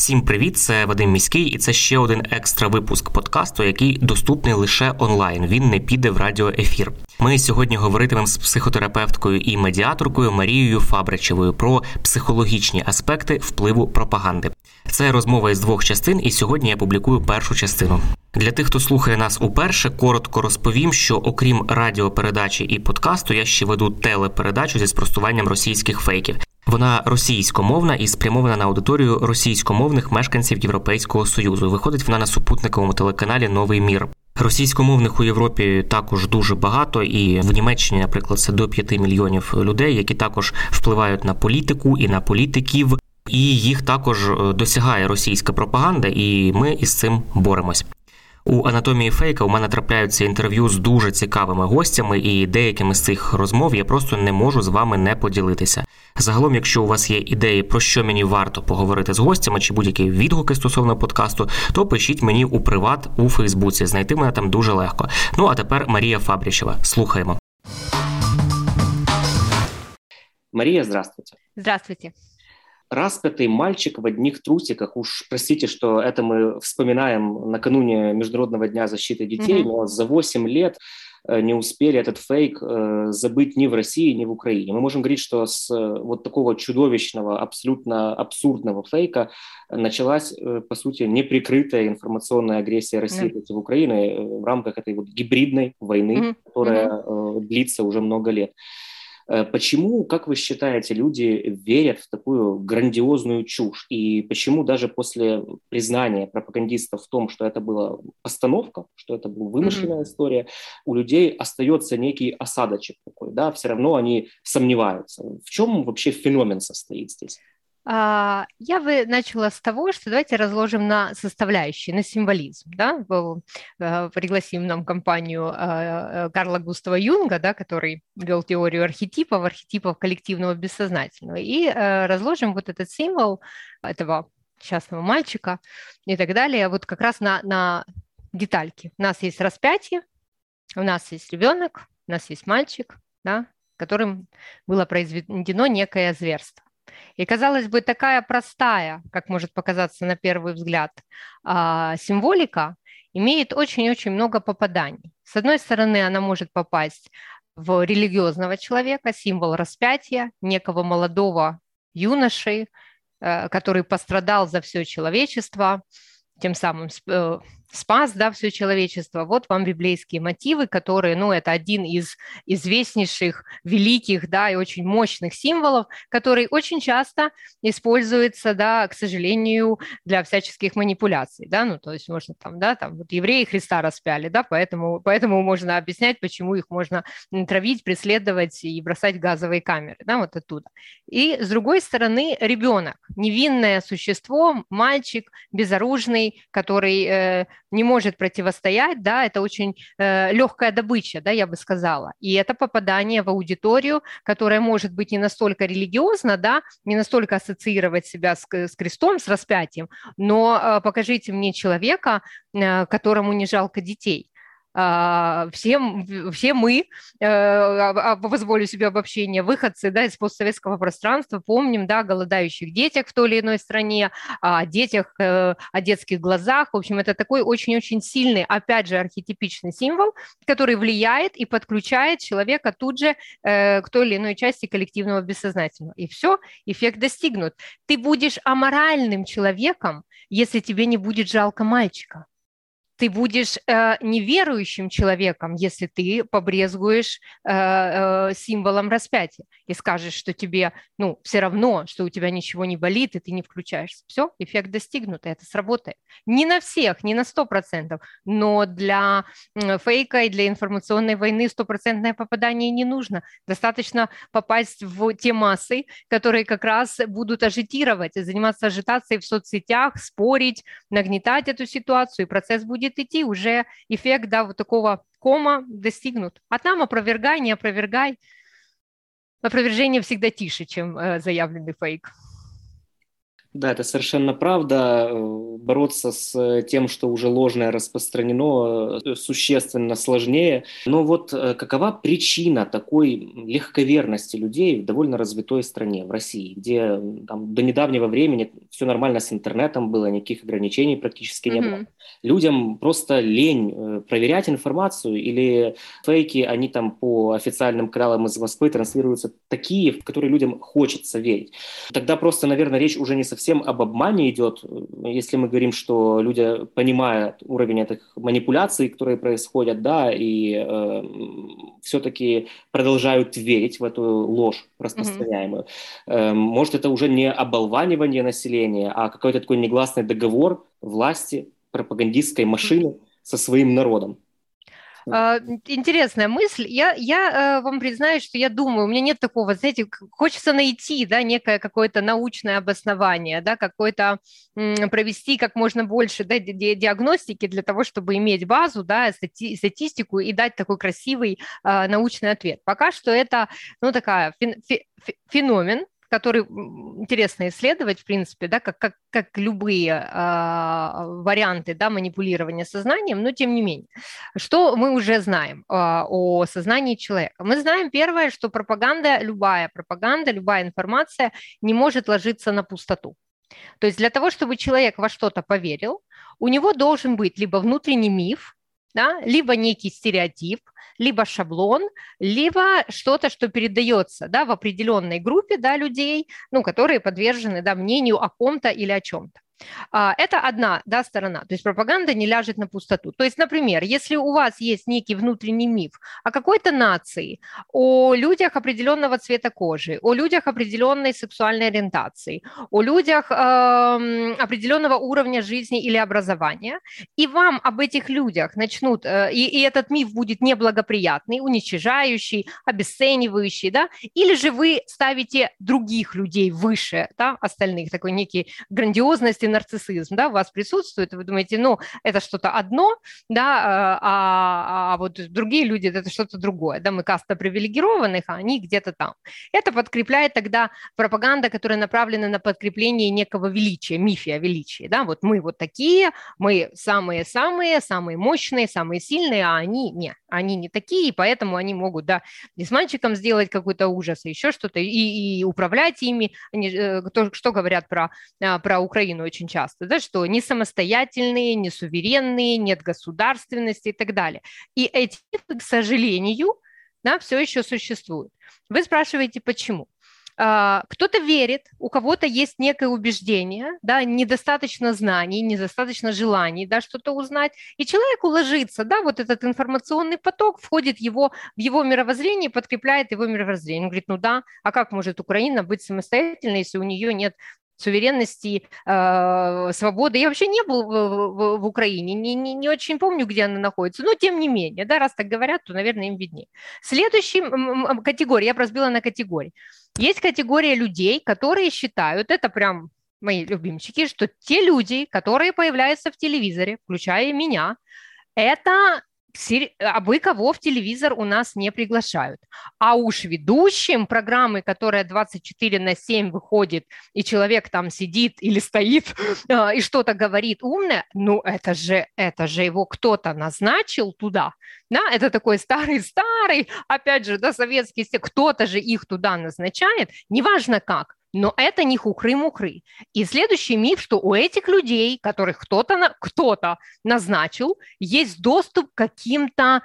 Всім привіт, це Вадим Міський, і це ще один екстра випуск подкасту, який доступний лише онлайн. Він не піде в радіоефір. Ми сьогодні говоритимемо з психотерапевткою і медіаторкою Марією Фабричевою про психологічні аспекти впливу пропаганди. Це розмова із двох частин, і сьогодні я публікую першу частину. Для тих, хто слухає нас уперше, коротко розповім, що окрім радіопередачі і подкасту, я ще веду телепередачу зі спростуванням російських фейків. Вона російськомовна і спрямована на аудиторію російськомовних мешканців Європейського союзу. Виходить вона на супутниковому телеканалі Новий мір. Російськомовних у Європі також дуже багато, і в Німеччині, наприклад, це до 5 мільйонів людей, які також впливають на політику і на політиків, і їх також е, досягає російська пропаганда, і ми із цим боремось. У анатомії фейка у мене трапляються інтерв'ю з дуже цікавими гостями, і деякими з цих розмов я просто не можу з вами не поділитися. Загалом, якщо у вас є ідеї, про що мені варто поговорити з гостями, чи будь-які відгуки стосовно подкасту, то пишіть мені у приват у Фейсбуці. Знайти мене там дуже легко. Ну а тепер Марія Фабрічева. Слухаємо. Мария, здравствуйте. Здравствуйте. Распятый мальчик в одних трусиках. Уж простите, что это мы вспоминаем накануне Международного дня защиты детей, Мгм. но за 8 лет э, не успели этот фейк э, забыть ни в России, ни в Украине. Мы можем говорить, что с э, вот такого чудовищного, абсолютно абсурдного фейка началась, по сути, неприкрытая информационная агрессия России Да. против Украины в рамках этой вот гибридной войны, Мгм. которая э, длится уже много лет. Э, Почему, как вы считаете, люди верят в такую грандиозную чушь? И почему даже после признания пропагандистов в том, что это была постановка, что это была вымышленная история, у людей остается некий осадочек такой, да, все равно они сомневаются. В чем вообще феномен состоит здесь? А, Я бы начала с того, что давайте разложим на составляющие, на символизм. Да? Э, Пригласим нам компанию э, Карла Густава Юнга, да, который вел теорию архетипов, архетипов коллективного бессознательного, и разложим вот этот символ этого частного мальчика и так далее, вот как раз на, на детальки. У нас есть распятие, у нас есть ребенок, у нас есть мальчик, да, которым было произведено некое зверство. И, казалось бы, такая простая, как может показаться на первый взгляд, а, символика имеет очень-очень много попаданий. С одной стороны, она может попасть в религиозного человека, символ распятия, некого молодого юноши, э, который пострадал за все человечество, тем самым э, спас да, все человечество. Вот вам библейские мотивы, которые, ну, это один из известнейших, великих, да, и очень мощных символов, который очень часто используется, да, к сожалению, для всяческих манипуляций, да, ну, то есть можно там, да, там вот евреи Христа распяли, да, поэтому, поэтому можно объяснять, почему их можно травить, преследовать и бросать газовые камеры, да, вот оттуда. И с другой стороны, ребенок, невинное существо, мальчик безоружный, который э, не может противостоять, да, это очень э, легкая добыча, да, я бы сказала. И это попадание в аудиторию, которая может быть не настолько религиозна, да, не настолько ассоциировать себя с, к- с крестом, с распятием, но э, покажите мне человека, э, которому не жалко детей. А, Все, м- все мы, э, а- а- позволю себе обобщение, выходцы да, из постсоветского пространства, помним да, о голодающих детях в той или иной стране, о детях, э, о детских глазах. В общем, это такой очень-очень сильный, опять же, архетипичный символ, который влияет и подключает человека тут же э, к той или иной части коллективного бессознательного. И все, эффект достигнут. Ты будешь аморальным человеком, если тебе не будет жалко мальчика. Ты будешь э, неверующим человеком, если ты побрезгуешь э, э, символом распятия и скажешь, что тебе, ну, все равно, что у тебя ничего не болит, и ты не включаешься. Все, эффект достигнут, и это сработает. Не на всех, не на 100%, но для фейка и для информационной войны стопроцентное попадание не нужно. Достаточно попасть в те массы, которые как раз будут ажитировать, заниматься ажитацией в соцсетях, спорить, нагнетать эту ситуацию, и процесс будет будет идти, уже эффект да, вот такого кома достигнут. А там опровергай, не опровергай. Опровержение всегда тише, чем э, заявленный фейк. Да, это совершенно правда. Э, бороться с э, тем, что уже ложное распространено, э, существенно сложнее. Но вот какова причина такой легковерности людей в довольно развитой стране, в России, где там, до недавнего времени все нормально с интернетом было, никаких ограничений практически mm-hmm. не было. Людям просто лень проверять информацию или фейки, они там по официальным каналам из Москвы транслируются такие, в которые людям хочется верить. Тогда просто, наверное, речь уже не совсем совсем об обмане идет, если мы говорим, что люди понимают уровень этих манипуляций, которые происходят, да, и э, все-таки продолжают верить в эту ложь распространяемую. Mm-hmm. Э, может, это уже не оболванивание населения, а какой-то такой негласный договор власти, пропагандистской машины mm-hmm. со своим народом. А, интересная мысль. Я, я э, вам признаюсь, что я думаю, у меня нет такого, знаете, хочется найти, да, некое какое-то научное обоснование, да, какое-то провести как можно больше да, диагностики для того, чтобы иметь базу, да, стати, статистику и дать такой красивый а, научный ответ. Пока что это, ну, такая феномен, который интересно исследовать, в принципе, да, как, как, как любые э, варианты да, манипулирования сознанием, но тем не менее. Что мы уже знаем э, о сознании человека? Мы знаем первое, что пропаганда, любая пропаганда, любая информация не может ложиться на пустоту. То есть для того, чтобы человек во что-то поверил, у него должен быть либо внутренний миф, да, либо некий стереотип, либо шаблон, либо что-то, что передается да, в определенной группе да, людей, ну, которые подвержены да, мнению о ком-то или о чем-то. А, это одна да, сторона, то есть пропаганда не ляжет на пустоту. То есть, например, если у вас есть некий внутренний миф о какой-то нации, о людях определенного цвета кожи, о людях определенной сексуальной ориентации, о людях э, определенного уровня жизни или образования, и вам об этих людях начнут, э, и, и этот миф будет неблагоприятный, уничижающий, обесценивающий, да, или же вы ставите других людей выше да, остальных, такой некий грандиозности, нарциссизм, да, у вас присутствует, вы думаете, ну, это что-то одно, да, а, а, а вот другие люди это что-то другое, да, мы каста привилегированных, а они где-то там. Это подкрепляет тогда пропаганда, которая направлена на подкрепление некого величия, мифия величия, да, вот мы вот такие, мы самые-самые, самые мощные, самые сильные, а они не, они не такие, и поэтому они могут, да, и с мальчиком сделать какой-то ужас, еще что-то, и, и управлять ими, они, э, то, что говорят про, а, про Украину очень очень часто, да, что не самостоятельные, не суверенные, нет государственности и так далее. И эти, к сожалению, да, все еще существуют. Вы спрашиваете, почему? А, кто-то верит, у кого-то есть некое убеждение, да, недостаточно знаний, недостаточно желаний, да, что-то узнать, и человек ложится, да, вот этот информационный поток входит его, в его мировоззрение, подкрепляет его мировоззрение. Он говорит, ну да, а как может Украина быть самостоятельной, если у нее нет суверенности, э, свободы. Я вообще не был в Украине, не, не, не очень помню, где она находится, но тем не менее, да, раз так говорят, то, наверное, им виднее. Следующая категория, я разбила на категории. Есть категория людей, которые считают, это прям мои любимчики, что те люди, которые появляются в телевизоре, включая меня, это а вы кого в телевизор у нас не приглашают. А уж ведущим программы, которая 24 на 7 выходит, и человек там сидит или стоит а, и что-то говорит умное, ну это же, это же его кто-то назначил туда. Да, это такой старый-старый, опять же, да, советский, кто-то же их туда назначает, неважно как, но это не хухры-мухры. И следующий миф, что у этих людей, которых кто-то кто назначил, есть доступ к каким-то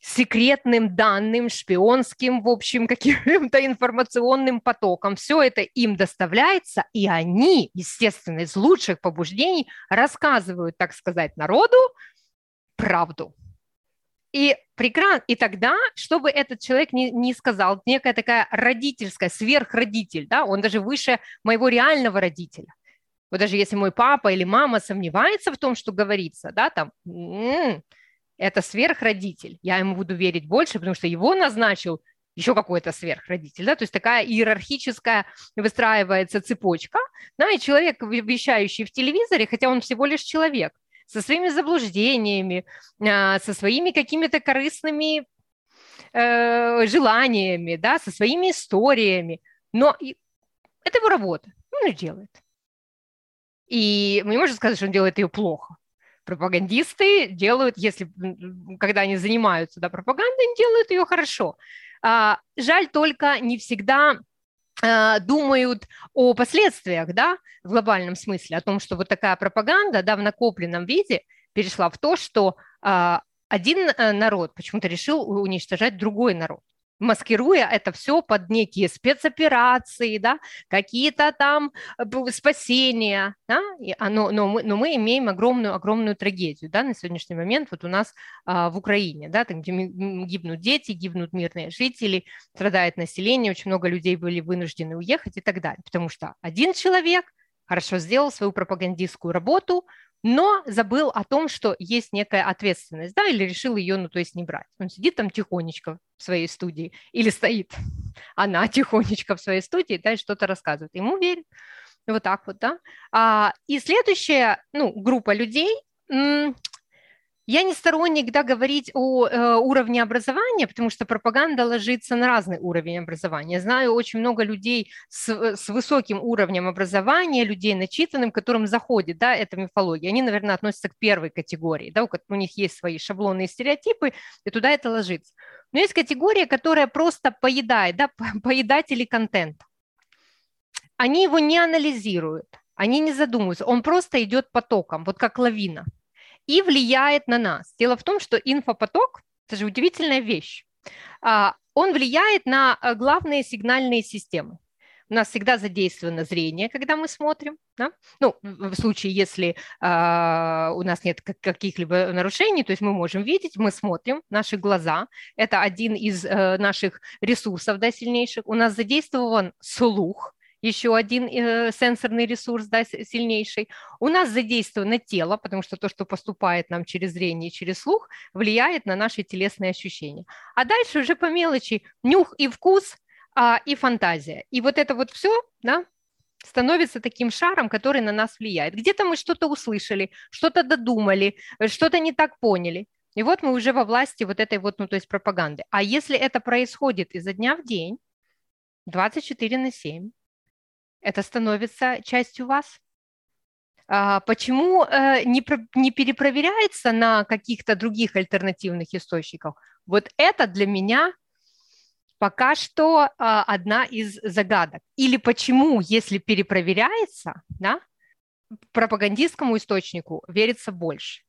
секретным данным, шпионским, в общем, каким-то информационным потоком. Все это им доставляется, и они, естественно, из лучших побуждений рассказывают, так сказать, народу правду. И прекрасно. И тогда, чтобы этот человек не, не сказал, некая такая родительская, сверхродитель, да, он даже выше моего реального родителя. Вот даже если мой папа или мама сомневается в том, что говорится, да, там, м-м, это сверхродитель, я ему буду верить больше, потому что его назначил еще какой-то сверхродитель, да, то есть такая иерархическая выстраивается цепочка, да, и человек, вещающий в телевизоре, хотя он всего лишь человек, со своими заблуждениями, а, со своими какими-то корыстными э, желаниями, да, со своими историями, но это его работа, он и делает. И мы не можем сказать, что он делает ее плохо. Пропагандисты делают, если, когда они занимаются да, пропагандой, они делают ее хорошо. А, жаль только не всегда думают о последствиях, да, в глобальном смысле, о том, что вот такая пропаганда, да, в накопленном виде перешла в то, что а, один э, народ почему-то решил уничтожать другой народ маскируя это все под некие спецоперации, да, какие-то там э, спасения, да, и, а, но, мы, но мы имеем огромную, огромную трагедию, да, на сегодняшний момент вот у нас а, в Украине, да, там, где гибнут дети, гибнут мирные жители, страдает население, очень много людей были вынуждены уехать и так далее, потому что один человек хорошо сделал свою пропагандистскую работу, но забыл о том, что есть некая ответственность, да, или решил ее, ну, то есть не брать. Он сидит там тихонечко в своей студии, или стоит она тихонечко в своей студии, да, и что-то рассказывает. Ему верит. Вот так вот, да. А, и следующая, ну, группа людей, я не сторонник да, говорить о э, уровне образования, потому что пропаганда ложится на разный уровень образования. Знаю очень много людей с, с высоким уровнем образования, людей начитанным, которым заходит да, эта мифология. Они, наверное, относятся к первой категории. Да, у, у них есть свои шаблоны и стереотипы, и туда это ложится. Но есть категория, которая просто поедает, да, поедатели контента. Они его не анализируют, они не задумываются, он просто идет потоком, вот как лавина – и влияет на нас. Дело в том, что инфопоток – это же удивительная вещь. А, он влияет на э, главные сигнальные системы. У нас всегда задействовано зрение, когда мы смотрим. Да? Ну, в случае, если э, у нас нет каких-либо нарушений, то есть мы можем видеть, мы смотрим, наши глаза. Это один из э, наших ресурсов да, сильнейших. У нас задействован слух, еще один э, сенсорный ресурс да, сильнейший. У нас задействовано тело, потому что то, что поступает нам через зрение, через слух, влияет на наши телесные ощущения. А дальше уже по мелочи нюх и вкус а, и фантазия. И вот это вот все да, становится таким шаром, который на нас влияет. Где-то мы что-то услышали, что-то додумали, что-то не так поняли. И вот мы уже во власти вот этой вот, ну, то есть пропаганды. А если это происходит изо дня в день, 24 на 7, это становится частью вас. А почему э, не, не перепроверяется на каких-то других альтернативных источниках? Вот это для меня пока что а, одна из загадок. Или почему, если перепроверяется, да, пропагандистскому источнику верится больше.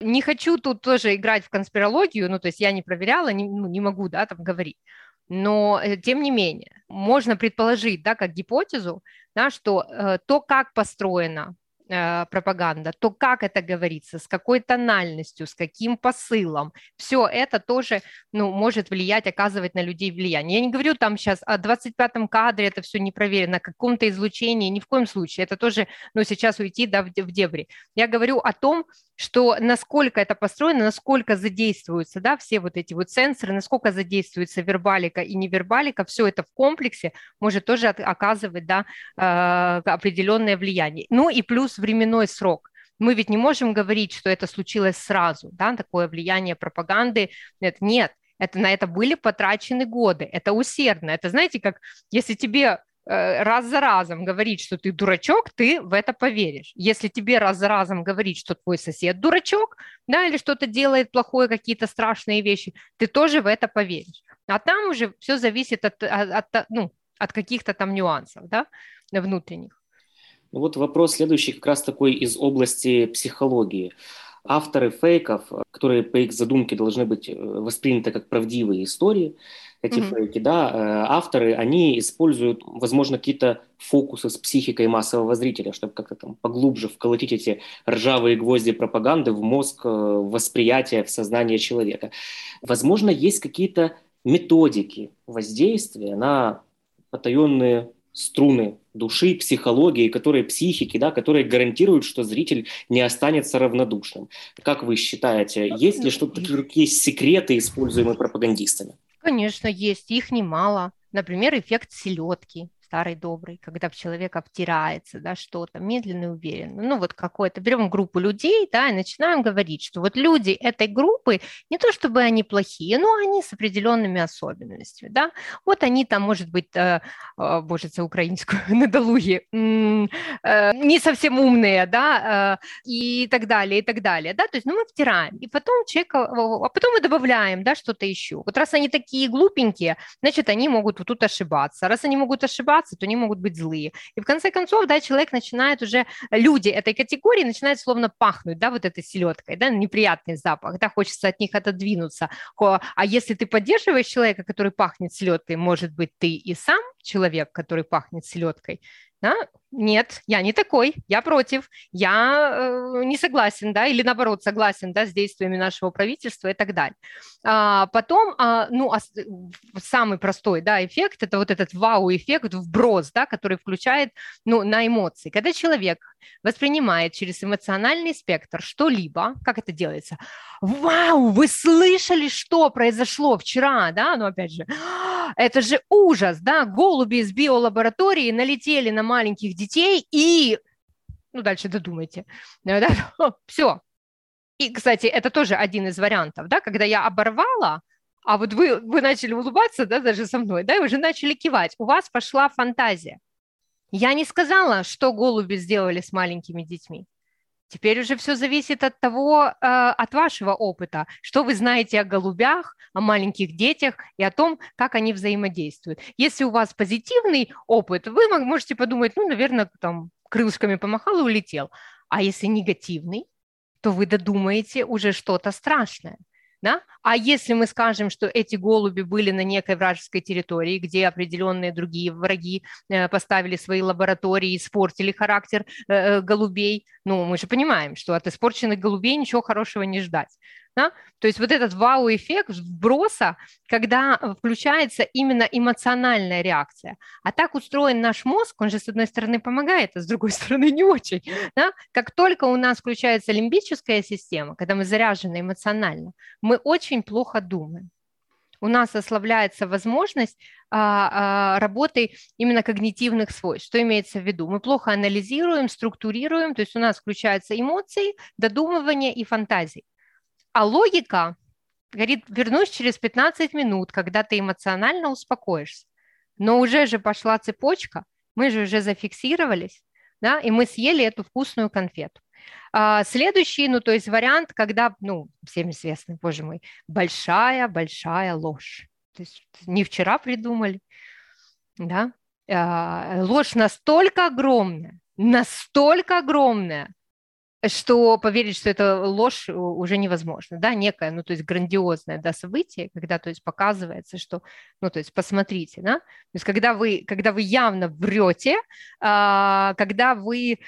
Не хочу тут тоже играть в конспирологию, ну, то есть я не проверяла, не, ну, не могу, да, там говорить. Но, э, тем не менее, можно предположить, да, как гипотезу, да, что э, то, как построена э, пропаганда, то, как это говорится, с какой тональностью, с каким посылом, все это тоже ну, может влиять, оказывать на людей влияние. Я не говорю там сейчас о 25-м кадре, это все не проверено, каком-то излучении, ни в коем случае, это тоже, ну, сейчас уйти да, в, дебри. Я говорю о том, что насколько это построено, насколько задействуются да, все вот эти вот сенсоры, насколько задействуется вербалика и невербалика, все это в комплексе может тоже оказывать да, э, определенное влияние. Ну и плюс временной срок. Мы ведь не можем говорить, что это случилось сразу, да, такое влияние пропаганды. Нет, нет, это, на это были потрачены годы, это усердно. Это, знаете, как если тебе Э, раз за разом говорить, что ты дурачок, ты в это поверишь. Если тебе раз за разом говорить, что твой сосед дурачок, да, или что-то делает плохое, какие-то страшные вещи, ты тоже в это поверишь. А там уже все зависит от, от, от, ну, от каких-то там нюансов, да, внутренних. Ну вот вопрос следующий как раз такой из области психологии. авторы фейков, которые по их задумке должны быть восприняты как правдивые истории, эти mm-hmm. фейки, да, э, авторы, они используют, возможно, какие-то фокусы с психикой массового зрителя, чтобы как-то там поглубже вколотить эти ржавые гвозди пропаганды в мозг, э, в восприятие, в сознание человека. Возможно, есть какие-то методики воздействия на потаенные струны души, психологии, которые психики, да, которые гарантируют, что зритель не останется равнодушным. Как вы считаете, есть ли что-то такие, такие секреты, используемые пропагандистами? Конечно, есть, их немало. Например, эффект селедки старый добрый, когда человек обтирается, да, что-то, медленно и уверенно. Ну, вот какое-то, берем группу людей, да, и начинаем говорить, что вот люди этой группы, не то чтобы они плохие, но они с определенными особенностями, да. Вот они там, может быть, э, э, боже, за украинскую надолуги, э, не совсем умные, да, э, и так далее, и так далее, да, то есть, ну, мы втираем, и потом человек, а потом мы добавляем, да, что-то еще. Вот раз они такие глупенькие, значит, они могут вот тут ошибаться. Раз они могут ошибаться, ситуации, то они могут быть злые. И в конце концов, да, человек начинает уже, люди этой категории начинают словно пахнуть, да, вот этой селедкой, да, неприятный запах, да, хочется от них отодвинуться. А если ты поддерживаешь человека, который пахнет селедкой, может быть, ты и сам человек, который пахнет селедкой, да? Нет, я не такой, я против, я э, не согласен, да, или наоборот согласен, да, с действиями нашего правительства и так далее. А, потом, а, ну, а, самый простой, да, эффект, это вот этот вау-эффект, вброс, да, который включает, ну, на эмоции. Когда человек воспринимает через эмоциональный спектр что-либо, как это делается? Вау, вы слышали, что произошло вчера, да, ну, опять же, это же ужас, да, голуби из биолаборатории налетели на маленьких детей и, ну, дальше додумайте, да, все. И, кстати, это тоже один из вариантов, да, когда я оборвала, а вот вы, вы начали улыбаться, да, даже со мной, да, и уже начали кивать, у вас пошла фантазия. Я не сказала, что голуби сделали с маленькими детьми. Теперь уже все зависит от того, э, от вашего опыта, что вы знаете о голубях, о маленьких детях и о том, как они взаимодействуют. Если у вас позитивный опыт, вы можете подумать, ну, наверное, там крылышками помахал и улетел. А если негативный, то вы додумаете уже что-то страшное. Да? А если мы скажем, что эти голуби были на некой вражеской территории, где определенные другие враги э, поставили свои лаборатории, испортили характер э, э, голубей, ну, мы же понимаем, что от испорченных голубей ничего хорошего не ждать. Да? То есть вот этот вау-эффект вброса, когда включается именно эмоциональная реакция. А так устроен наш мозг, он же с одной стороны помогает, а с другой стороны не очень. Да? Как только у нас включается лимбическая система, когда мы заряжены эмоционально, мы очень плохо думаем у нас ослабляется возможность а, а, работы именно когнитивных свойств. Что имеется в виду? Мы плохо анализируем, структурируем, то есть у нас включаются эмоции, додумывание и фантазии. А логика говорит, вернусь через 15 минут, когда ты эмоционально успокоишься. Но уже же пошла цепочка, мы же уже зафиксировались, да, и мы съели эту вкусную конфету. А следующий, ну, то есть вариант, когда, ну, всем известный, боже мой, большая-большая ложь. То есть не вчера придумали, да, а, ложь настолько огромная, настолько огромная, что поверить, что это ложь уже невозможно, да, некое, ну, то есть грандиозное, да, событие, когда, то есть показывается, что, ну, то есть посмотрите, да, то есть когда вы, когда вы явно врете, а, когда вы,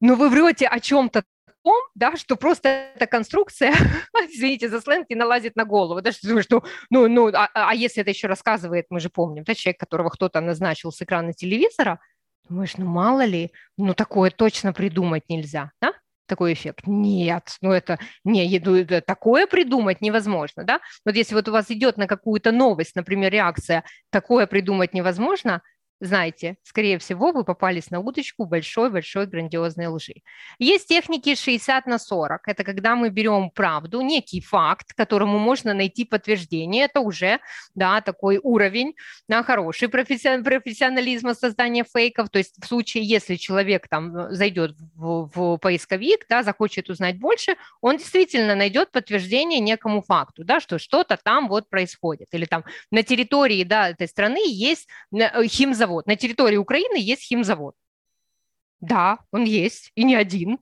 ну, вы врете о чем-то том, да, что просто эта конструкция, извините за сленг, не налазит на голову, да, что думаешь, ну, ну, ну а, а если это еще рассказывает, мы же помним, да, человек, которого кто-то назначил с экрана телевизора, думаешь, ну, мало ли, ну, такое точно придумать нельзя, да, такой эффект. Нет, ну это не, ну, такое придумать невозможно, да? Вот если вот у вас идет на какую-то новость, например, реакция, такое придумать невозможно, знаете, скорее всего, вы попались на удочку большой-большой грандиозной лжи. Есть техники 60 на 40. Это когда мы берем правду, некий факт, которому можно найти подтверждение. Это уже да, такой уровень да, хороший профессионализма создания фейков. То есть в случае, если человек там э, зайдет в, в поисковик, да, захочет узнать больше, он действительно найдет подтверждение некому факту, да, что что-то там вот происходит. Или там на территории да, этой страны есть э, химзавод, химзавод. На территории Украины есть химзавод. Да, он есть, и не один.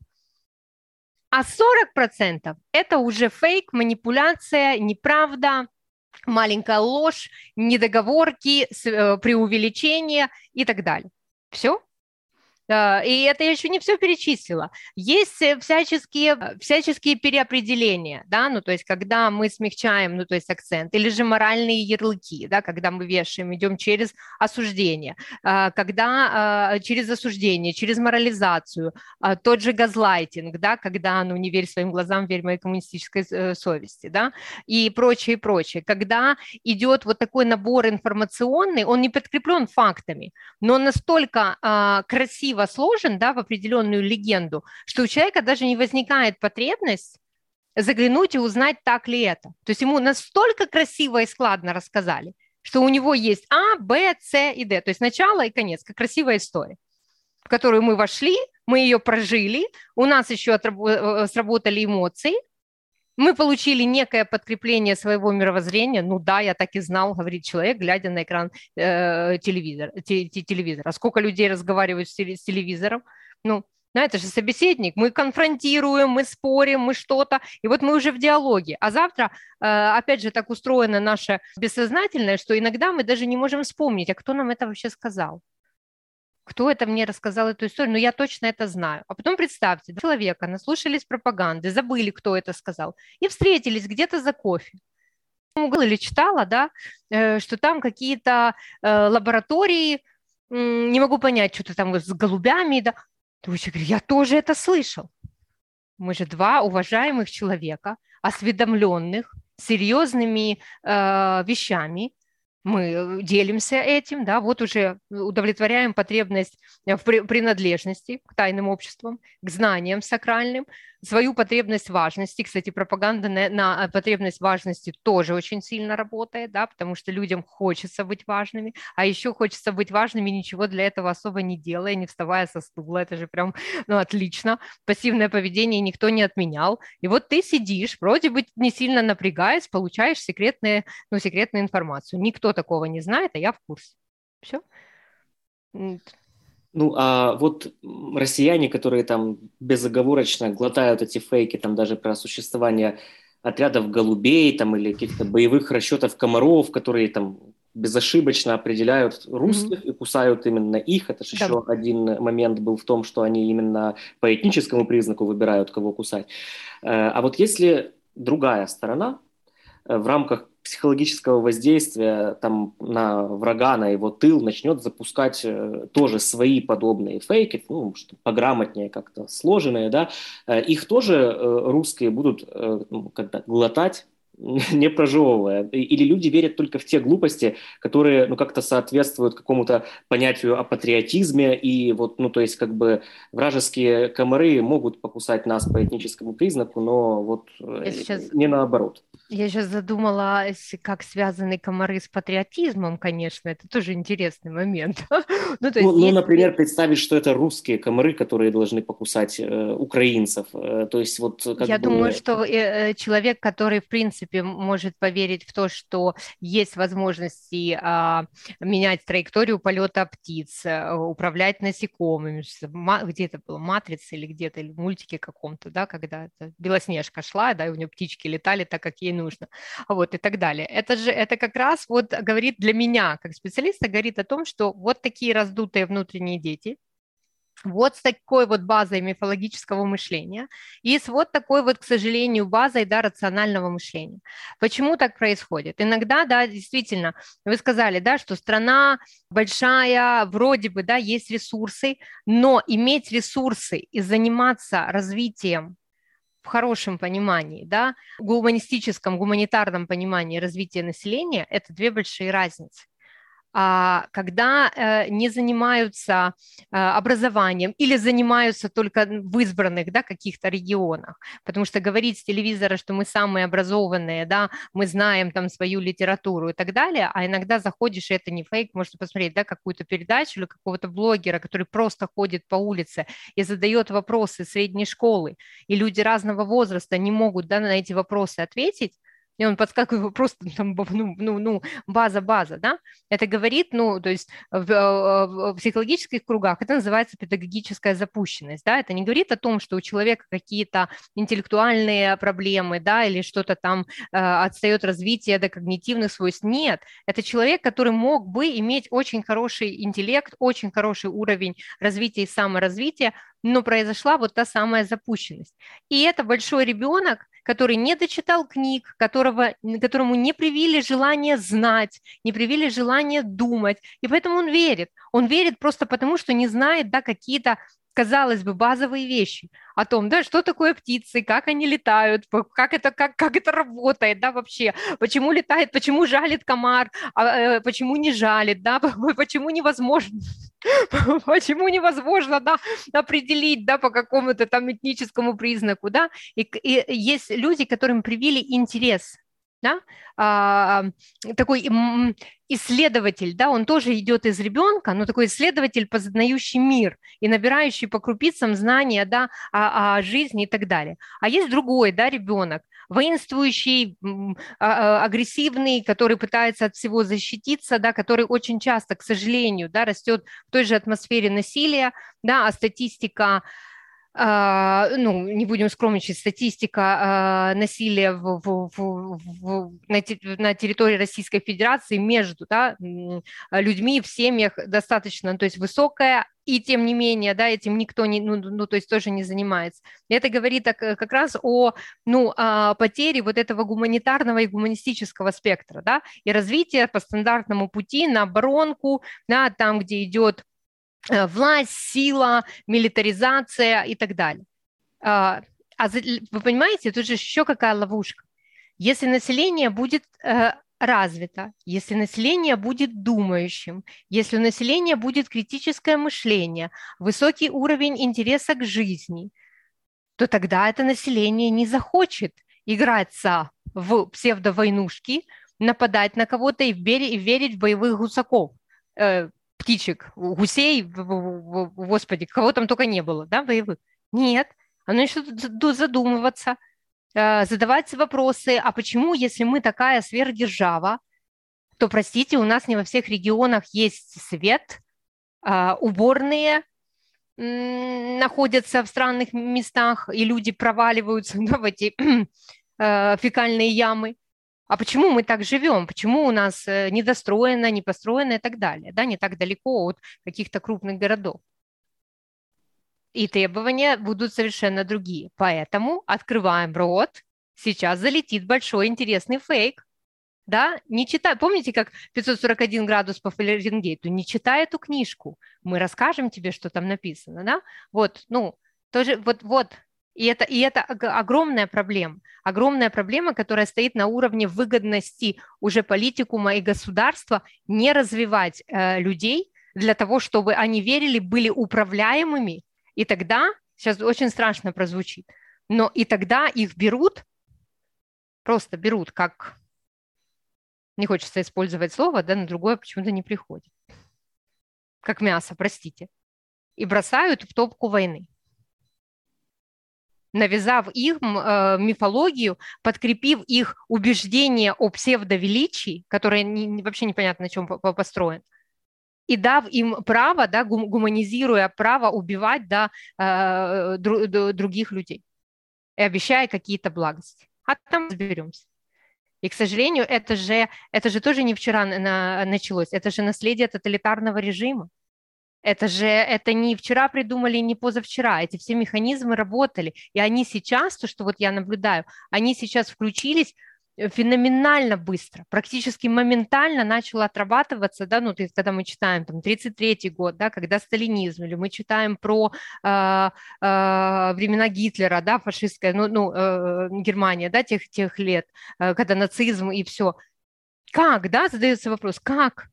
А 40% это уже фейк, манипуляция, неправда, маленькая ложь, недоговорки, э, преувеличение и так далее. Все, и это я еще не все перечислила. Есть э, всяческие, э, всяческие переопределения, да, ну, то есть, когда мы смягчаем, ну, то есть, акцент, или же моральные ярлыки, да, когда мы вешаем, идем через осуждение, когда через осуждение, через морализацию, тот же газлайтинг, да, когда, ну, не верь своим глазам, верь моей коммунистической э, совести, да, и прочее, прочее. Когда идет вот такой набор информационный, он не подкреплен фактами, но настолько красиво красиво сложен, да, в определенную легенду, что у человека даже не возникает потребность заглянуть и узнать, так ли это. То есть ему настолько красиво и складно рассказали, что у него есть А, Б, С и Д. То есть начало и конец, как красивая история, в которую мы вошли, мы ее прожили, у нас еще э, сработали эмоции, мы получили некое подкрепление своего мировоззрения. Ну да, я так и знал, говорит человек, глядя на экран э, телевизора, те, те, телевизора. Сколько людей разговаривают с телевизором? Ну, ну, это же собеседник, мы конфронтируем, мы спорим, мы что-то, и вот мы уже в диалоге. А завтра, э, опять же, так устроено наше бессознательное, что иногда мы даже не можем вспомнить, а кто нам это вообще сказал кто это мне рассказал эту историю, но я точно это знаю. А потом представьте, человека наслушались пропаганды, забыли, кто это сказал, и встретились где-то за кофе. Угол или читала, да, э, что там какие-то э, лаборатории, не могу понять, что-то там с голубями, да. То я я тоже это слышал. Мы же два уважаемых человека, осведомленных, серьезными э, вещами, мы э, делимся этим, да, вот уже удовлетворяем потребность в принадлежности к тайным обществам, к знаниям сакральным, свою потребность важности. Кстати, пропаганда на, на потребность важности тоже очень сильно работает, да, потому что людям хочется быть важными, а еще хочется быть важными, ничего для этого особо не делая, не вставая со стула. Это же прям, ну, отлично. Пассивное поведение никто не отменял. И вот ты сидишь, вроде бы не сильно напрягаясь, получаешь секретные, ну, секретную информацию. Никто такого не знает, а я в курсе. Все. Ну, а вот россияне, которые там безоговорочно глотают эти фейки, там даже про существование отрядов голубей там или каких-то боевых расчетов комаров, которые там безошибочно определяют русских mm-hmm. и кусают именно их. Это же да. еще один момент был в том, что они именно по этническому признаку выбирают, кого кусать. Э, а вот если другая сторона в рамках психологического воздействия там, на врага, на его тыл, начнет запускать э, тоже свои подобные фейки, ну, что пограмотнее как-то сложенные, да, э, их тоже э, русские будут ну, когда глотать, не прожевывая. Или люди верят только в те глупости, которые, ну, как-то соответствуют какому-то понятию о патриотизме, и вот, ну, то есть, как бы, вражеские комары могут покусать нас по этническому признаку, но вот сейчас... не наоборот. Я сейчас задумалась, как связаны комары с патриотизмом, конечно, это тоже интересный момент. ну, то есть, ну, ну, например, представить, что это русские комары, которые должны покусать э, украинцев. Э, то есть вот как Я бы... думаю, что э, человек, который, в принципе, может поверить в то, что есть возможности э, менять траекторию полета птиц, э, управлять насекомыми, где это было, матрица или где-то, или в мультике каком-то, да, когда Белоснежка шла, да, и у нее птички летали так, как ей нужно, вот, и так далее. Это же, это как раз вот говорит для меня, как специалиста, говорит о том, что вот такие раздутые внутренние дети, вот с такой вот базой мифологического мышления и с вот такой вот, к сожалению, базой да, рационального мышления. Почему так происходит? Иногда, да, действительно, вы сказали, да, что страна большая, вроде бы, да, есть ресурсы, но иметь ресурсы и заниматься развитием в хорошем понимании, да, гуманистическом, гуманитарном понимании развития населения, это две большие разницы. А, когда э, не занимаются э, образованием или занимаются только в избранных да, каких-то регионах. Потому что говорить с телевизора, что мы самые образованные, да, мы знаем там свою литературу и так далее, а иногда заходишь, и это не фейк, можно посмотреть да, какую-то передачу или какого-то блогера, который просто ходит по улице и задает вопросы средней школы, и люди разного возраста не могут да, на эти вопросы ответить, и он подскакивает просто там, ну, ну, ну, база-база, да, это говорит, ну, то есть в, э, в психологических кругах это называется педагогическая запущенность, да, это не говорит о том, что у человека какие-то интеллектуальные проблемы, да, или что-то там э, отстает развитие до когнитивных свойств, нет, это человек, который мог бы иметь очень хороший интеллект, очень хороший уровень развития и саморазвития, но произошла вот та самая запущенность. И это большой ребенок, который не дочитал книг, которого, которому не привили желание знать, не привили желание думать, и поэтому он верит. Он верит просто потому, что не знает да, какие-то казалось бы, базовые вещи о том, да, что такое птицы, как они летают, как это, как, как это работает, да, вообще, почему летает, почему жалит комар, а, э, почему не жалит, да, почему невозможно, почему невозможно, да, определить, да, по какому-то там этническому признаку, да, и, и есть люди, которым привили интерес да, а, такой исследователь, да, он тоже идет из ребенка, но такой исследователь, познающий мир и набирающий по крупицам знания, да, о, о жизни и так далее. А есть другой, да, ребенок, воинствующий, а, а, агрессивный, который пытается от всего защититься, да, который очень часто, к сожалению, да, растет в той же атмосфере насилия, да, а статистика а, ну, не будем скромничать, статистика насилия в, в, в, на территории Российской Федерации между да, людьми в семьях достаточно, то есть высокая, и тем не менее, да, этим никто не, ну, ну то есть тоже не занимается. Это говорит как раз о, ну, о потере вот этого гуманитарного и гуманистического спектра, да, и развития по стандартному пути на оборонку, да, там, где идет Э, власть, сила, милитаризация и так далее. А, а вы понимаете, тут же еще какая ловушка. Если население будет э, развито, если население будет думающим, если у населения будет критическое мышление, высокий уровень интереса к жизни, то тогда это население не захочет играться в псевдовойнушки, нападать на кого-то и верить в боевых гусаков, э, птичек, гусей, господи, кого там только не было, да, боевых. Нет, оно начнет задумываться, задавать вопросы, а почему, если мы такая сверхдержава, то, простите, у нас не во всех регионах есть свет, а, уборные находятся в странных местах, и люди проваливаются да, в эти э, фекальные ямы? А почему мы так живем, почему у нас э, недостроено, не построено и так далее, да, не так далеко от каких-то крупных городов. И требования будут совершенно другие. Поэтому открываем рот, сейчас залетит большой интересный фейк, да, не читай, помните, как 541 градус по Фаренгейту, не читай эту книжку, мы расскажем тебе, что там написано, да, вот, ну, тоже, вот, вот, и это, и это огромная проблема, огромная проблема, которая стоит на уровне выгодности уже политикума и государства не развивать э, людей для того, чтобы они верили, были управляемыми, и тогда, сейчас очень страшно прозвучит, но и тогда их берут, просто берут, как, не хочется использовать слово, да, но другое почему-то не приходит, как мясо, простите, и бросают в топку войны. Навязав их э, мифологию, подкрепив их убеждение о псевдовеличии, которое не, вообще непонятно на чем построен, и дав им право, да, гуманизируя право убивать да, э, дру, других людей и обещая какие-то благости. А там разберемся. И, к сожалению, это же, это же тоже не вчера на, началось, это же наследие тоталитарного режима. Это же это не вчера придумали, не позавчера. Эти все механизмы работали. И они сейчас, то, что вот я наблюдаю, они сейчас включились феноменально быстро, практически моментально начало отрабатываться, да, ну, когда мы читаем там 33-й год, да, когда сталинизм, или мы читаем про э, э, времена Гитлера, да, фашистская, ну, ну э, Германия, да, тех, тех лет, э, когда нацизм и все. Как, да, задается вопрос, как?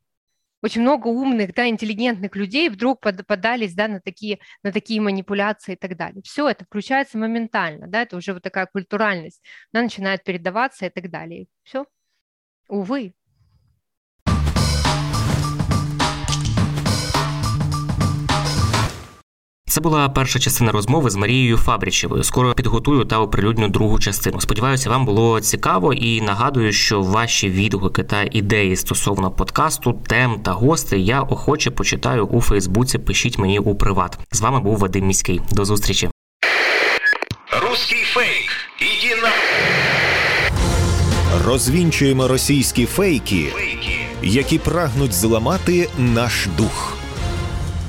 Очень много умных, да, интеллигентных людей вдруг подались, да, на такие, на такие манипуляции и так далее. Все это включается моментально, да, это уже вот такая культуральность, она начинает передаваться и так далее. Все. Увы, Це була перша частина розмови з Марією Фабрічевою. Скоро підготую та оприлюдню другу частину. Сподіваюся, вам було цікаво і нагадую, що ваші відгуки та ідеї стосовно подкасту, тем та гостей я охоче почитаю у Фейсбуці. Пишіть мені у приват. З вами був Вадим Міський. До зустрічі. Русский фейк. Иди на... Розвінчуємо російські фейки, які прагнуть зламати наш дух.